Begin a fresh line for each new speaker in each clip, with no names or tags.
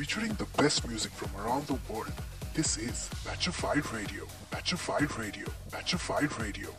featuring the best music from around the world. This is Patrified Radio, Patrified Radio, Patrified Radio.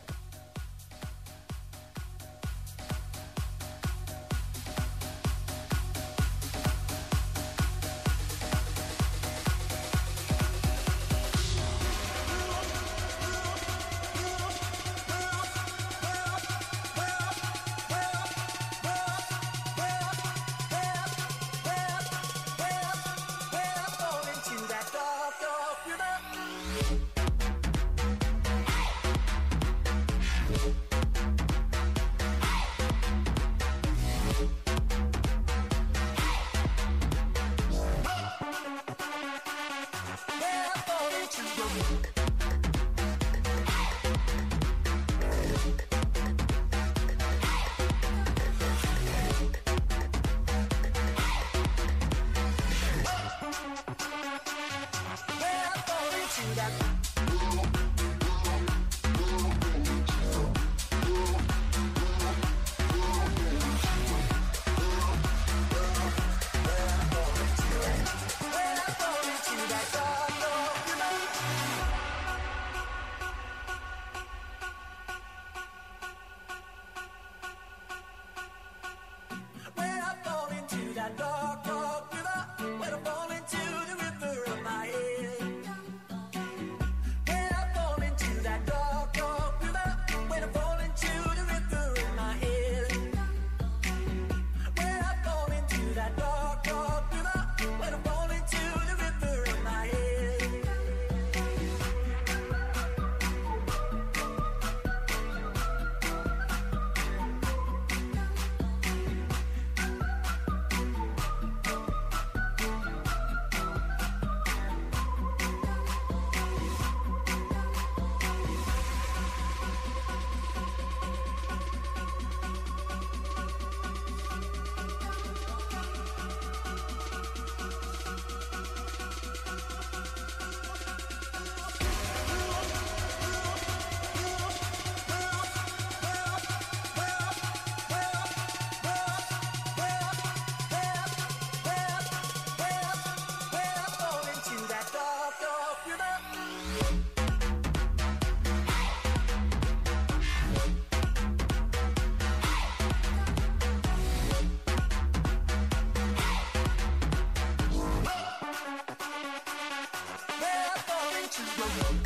Thank you.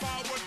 forward.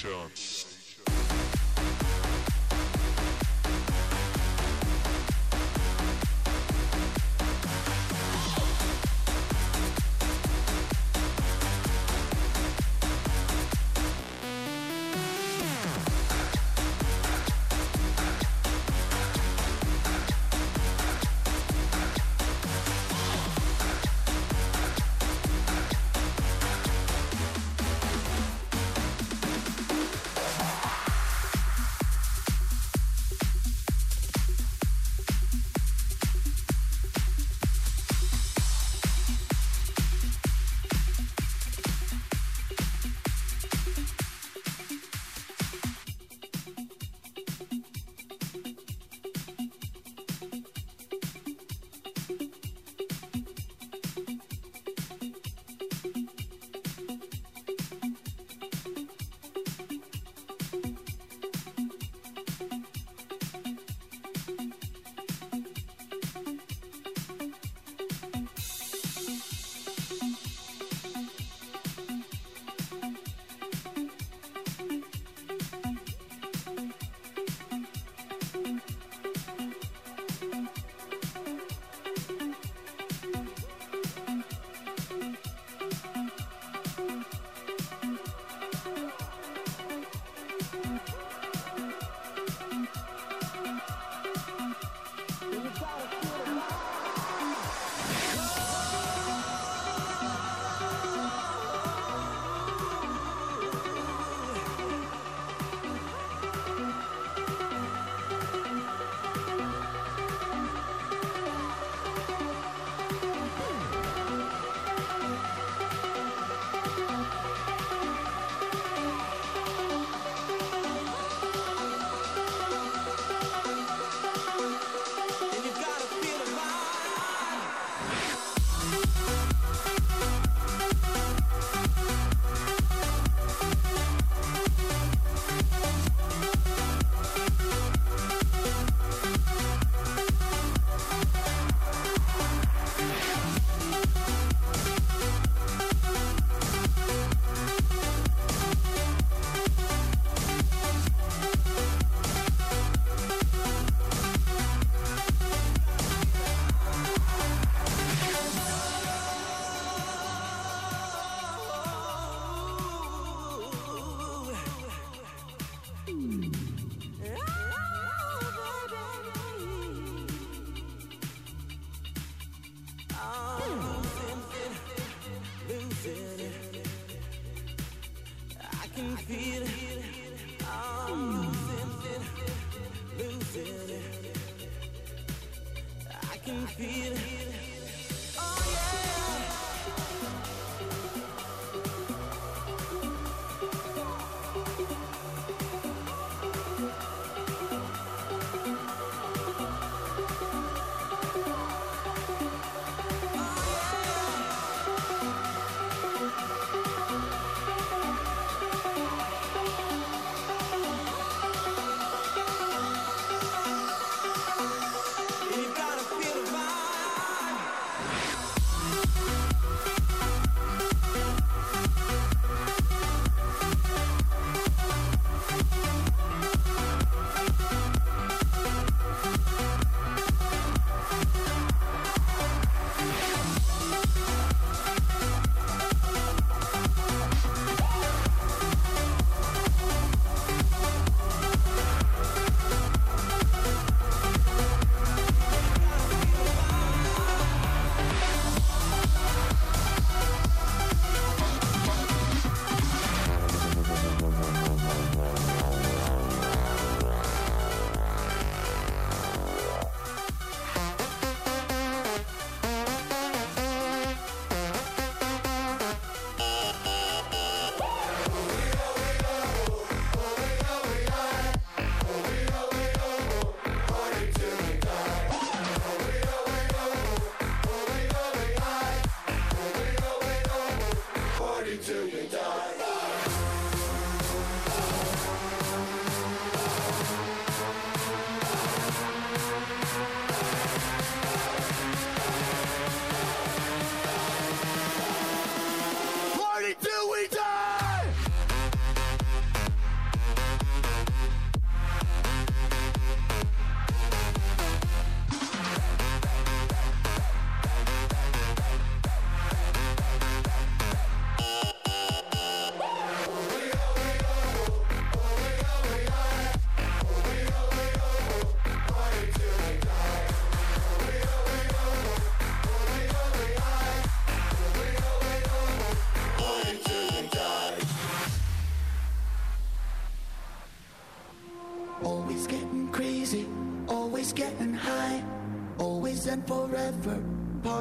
chance.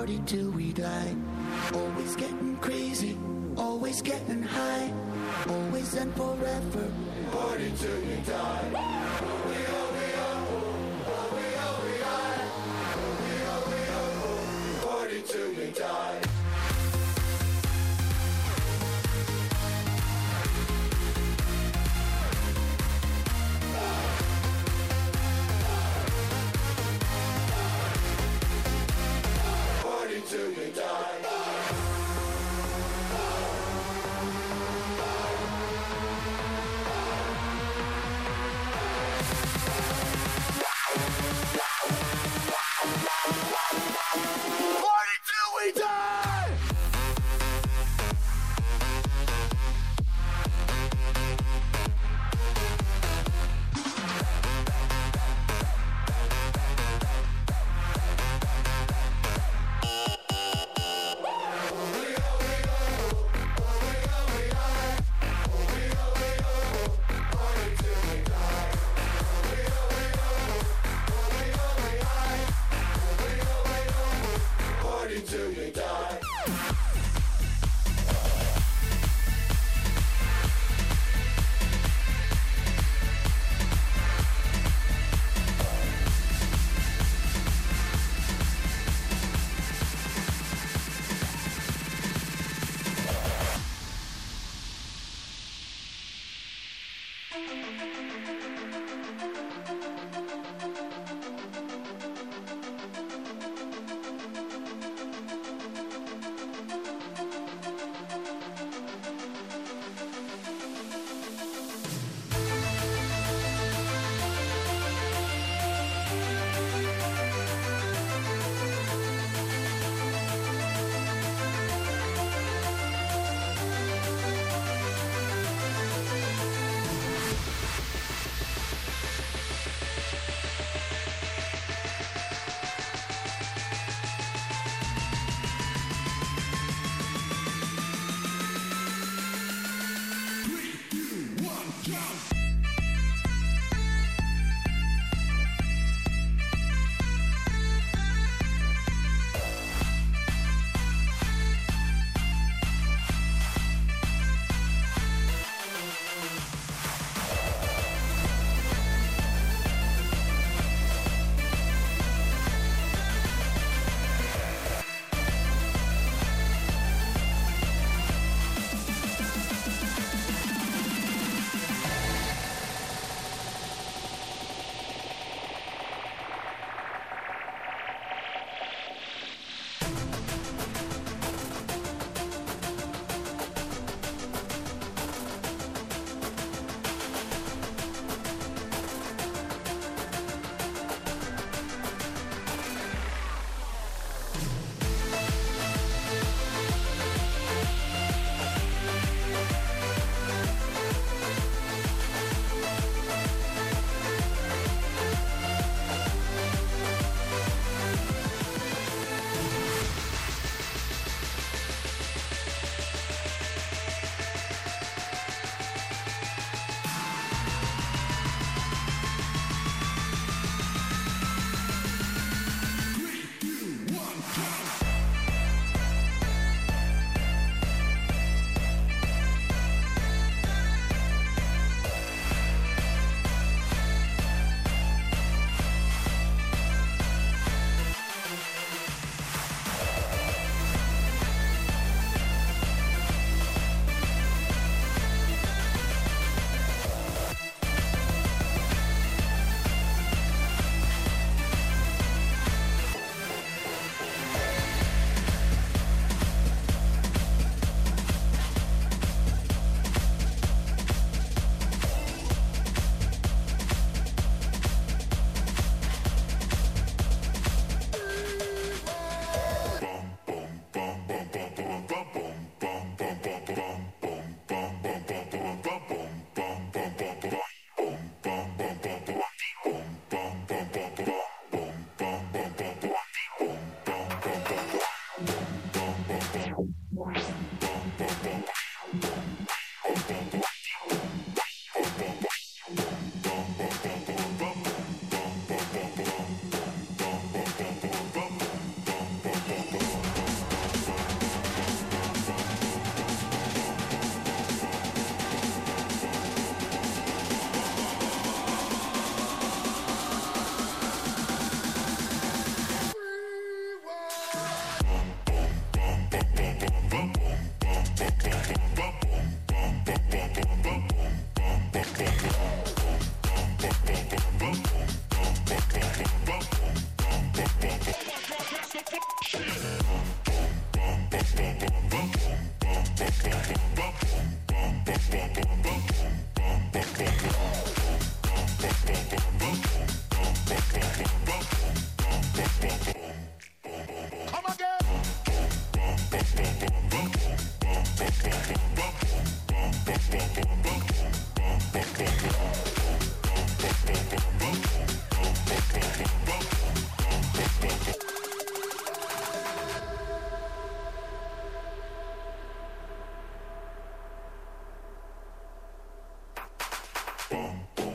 Party till we die. bum,
bum.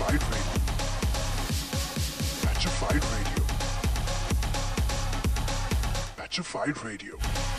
Patrified Radio. Patrified Radio. Patrified Radio.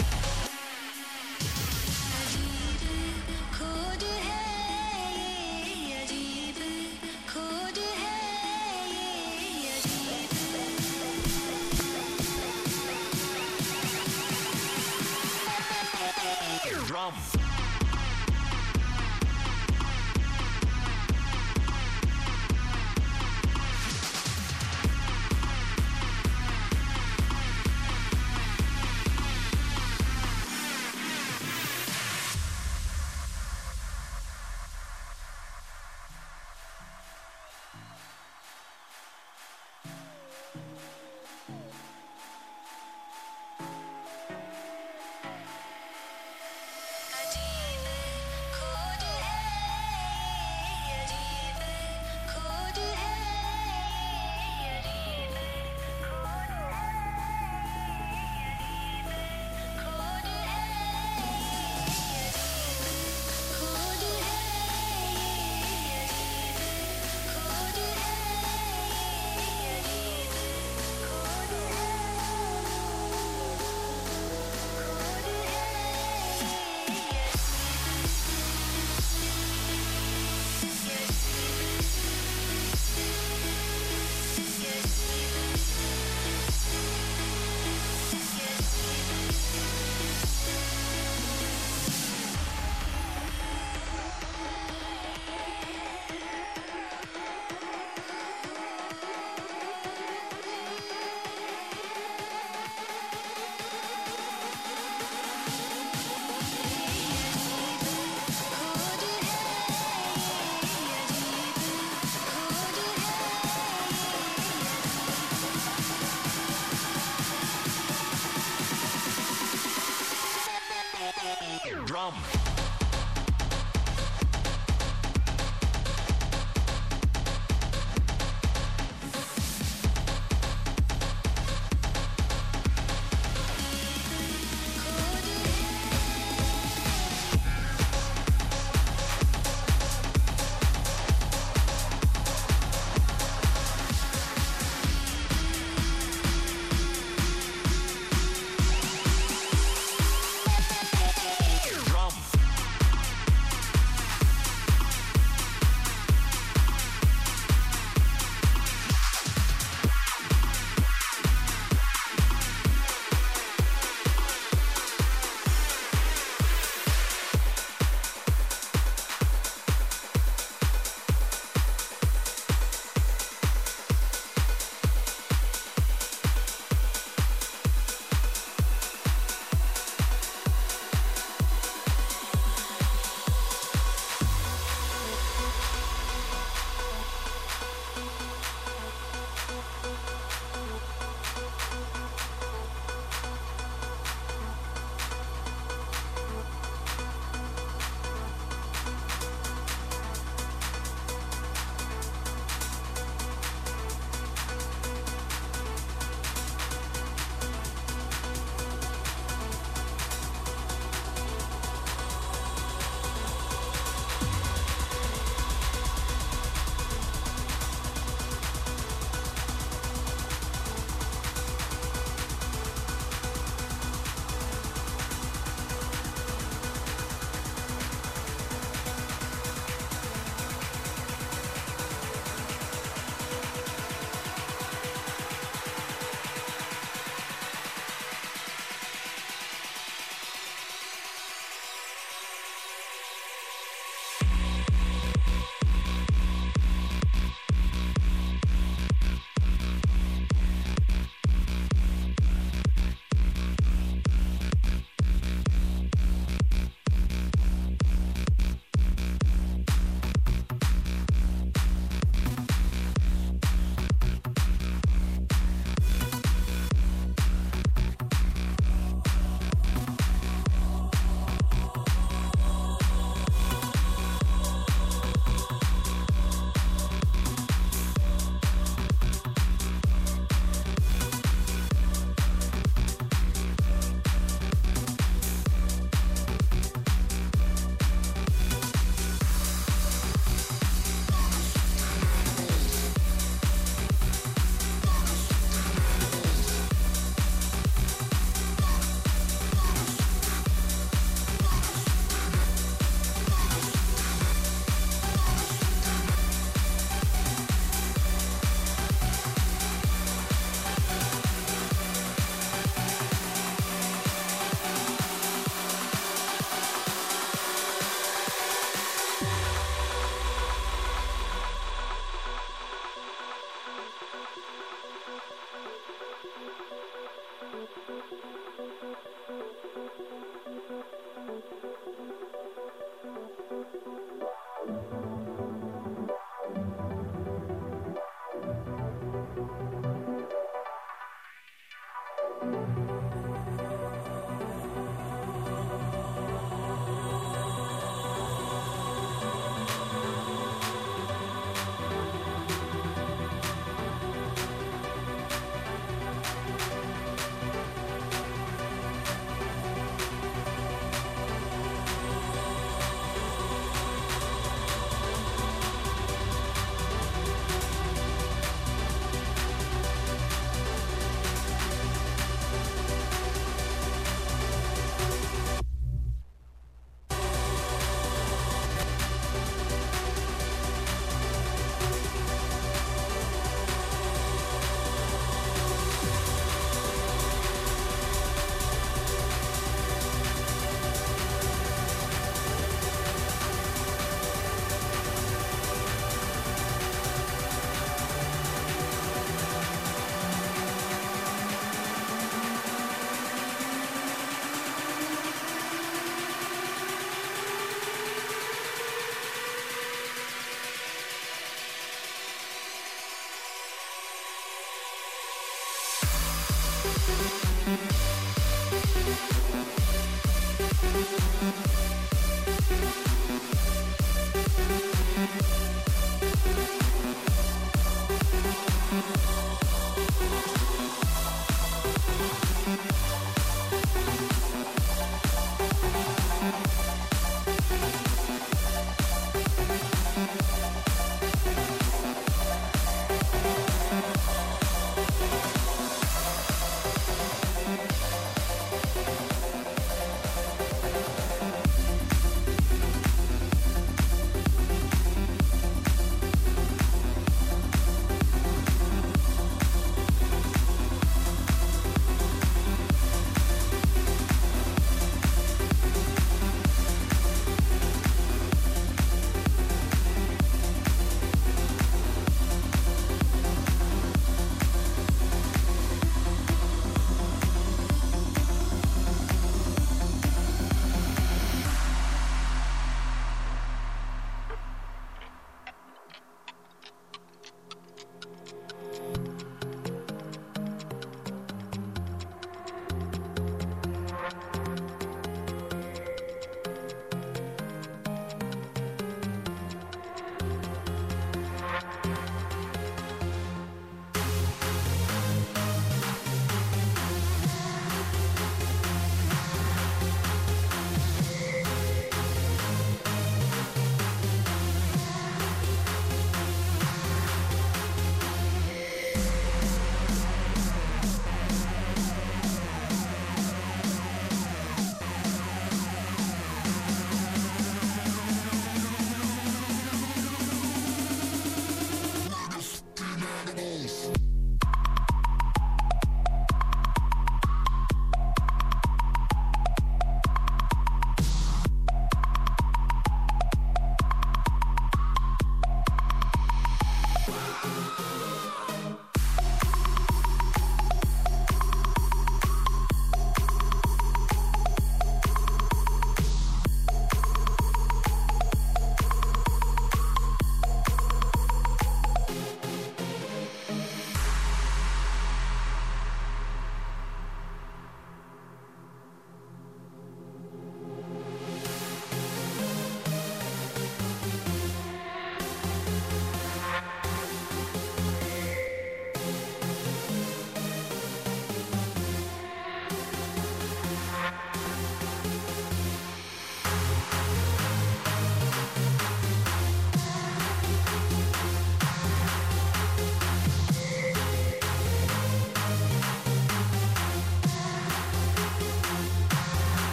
Drum.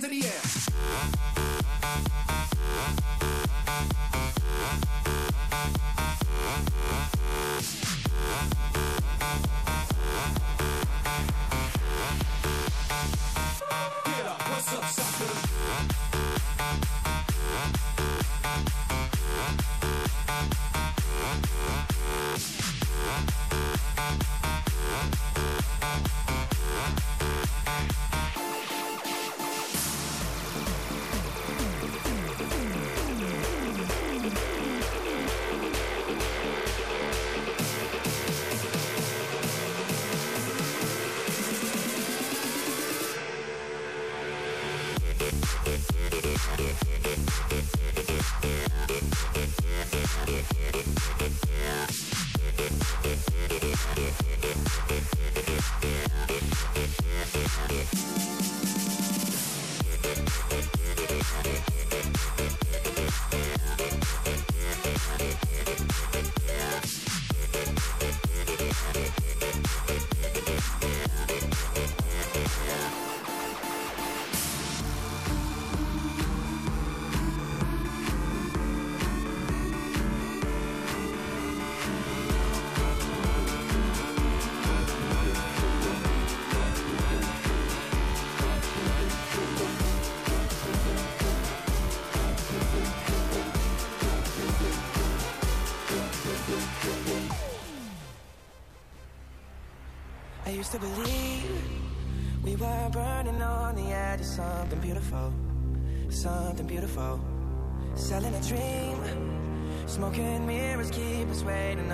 hands in the air.
something beautiful. Selling a dream, smoking mirrors keep us waiting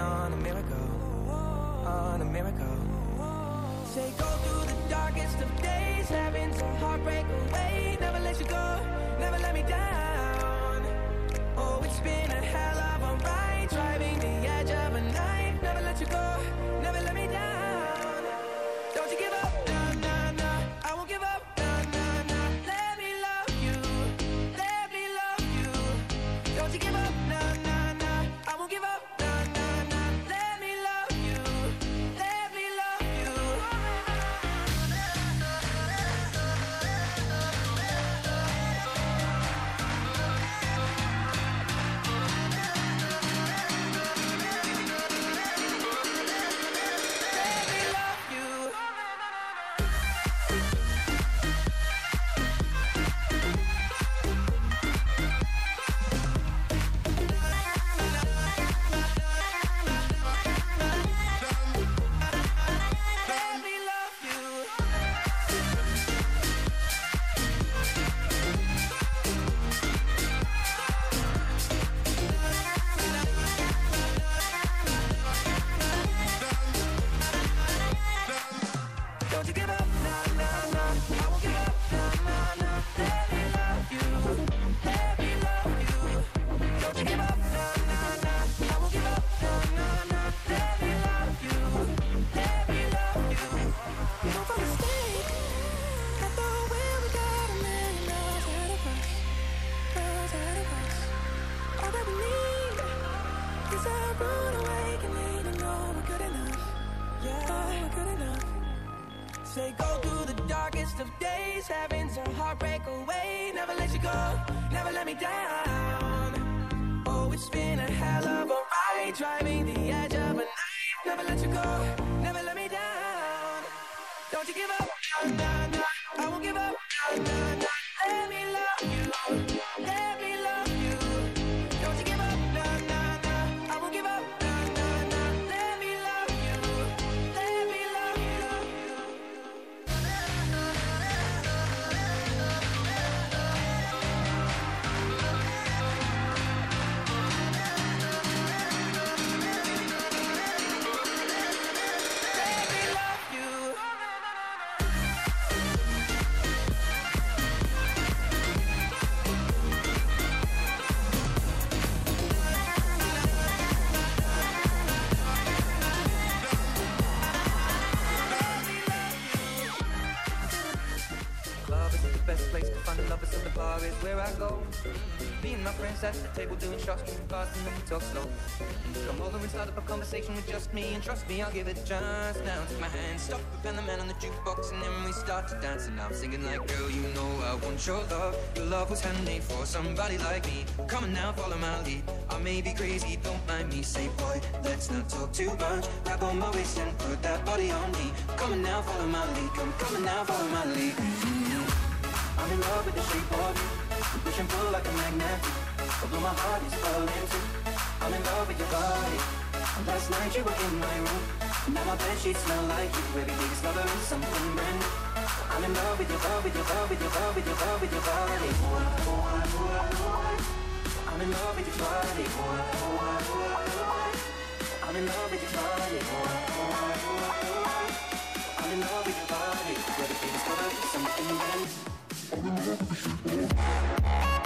table doing shots, drinking fast, and then we talk slow. Come over and start up a conversation with just me, and trust me, I'll give it a chance. Now take my hand, stop pen, the man on the jukebox, and then we start to dance. And I'm singing like, girl, you know I want your love. Your love was handmade for somebody like me. Come on now, follow my lead. I may be crazy, don't mind me. Say, boy, let's not talk too much. Grab on my waist and put that body on me. Come on now, follow my lead. Come, come on now, follow my lead. I'm in love with the shape of you. Push and pull like a magnet. Although my heart is falling too. I'm in love with your body. Last night you were in my room. Now my bed sheets smell like you. Every day discovering something brand new. I'm in love with your love, with your love, with your love, with your love, with your body. I'm in love with your body. I'm in love with your body. I'm in love with your body. Every day discovering something brand.
Patrified Radio. Patrified Radio. Patrified Radio.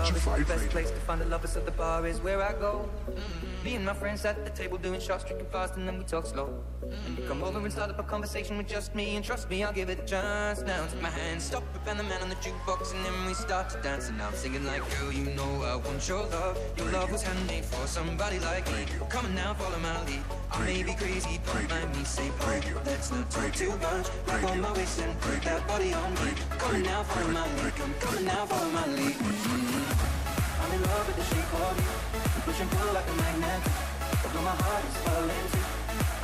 radio.
Is the best place to find the lovers, so the bar is where I go. Me and my friends at the table doing shots, drinking fast, and then we talk slow. And you come over and start up a conversation with just me, and trust me, I'll give it a chance. Now take my hand, stop it, and the man on the jukebox, and then we start to dance. And I'm singing like, girl, you know I want your love. Your love was handmade for somebody like me. Come on now, follow my lead. I may be crazy, don't mind me. Say, let's not talk too much. Grab on my waist and put that body on me. Come on now, follow my lead. Come, on now, follow my lead. I'm in love with the shape of you. You push and pull like a magnet. Although my heart is falling too.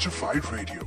Patrified Radio.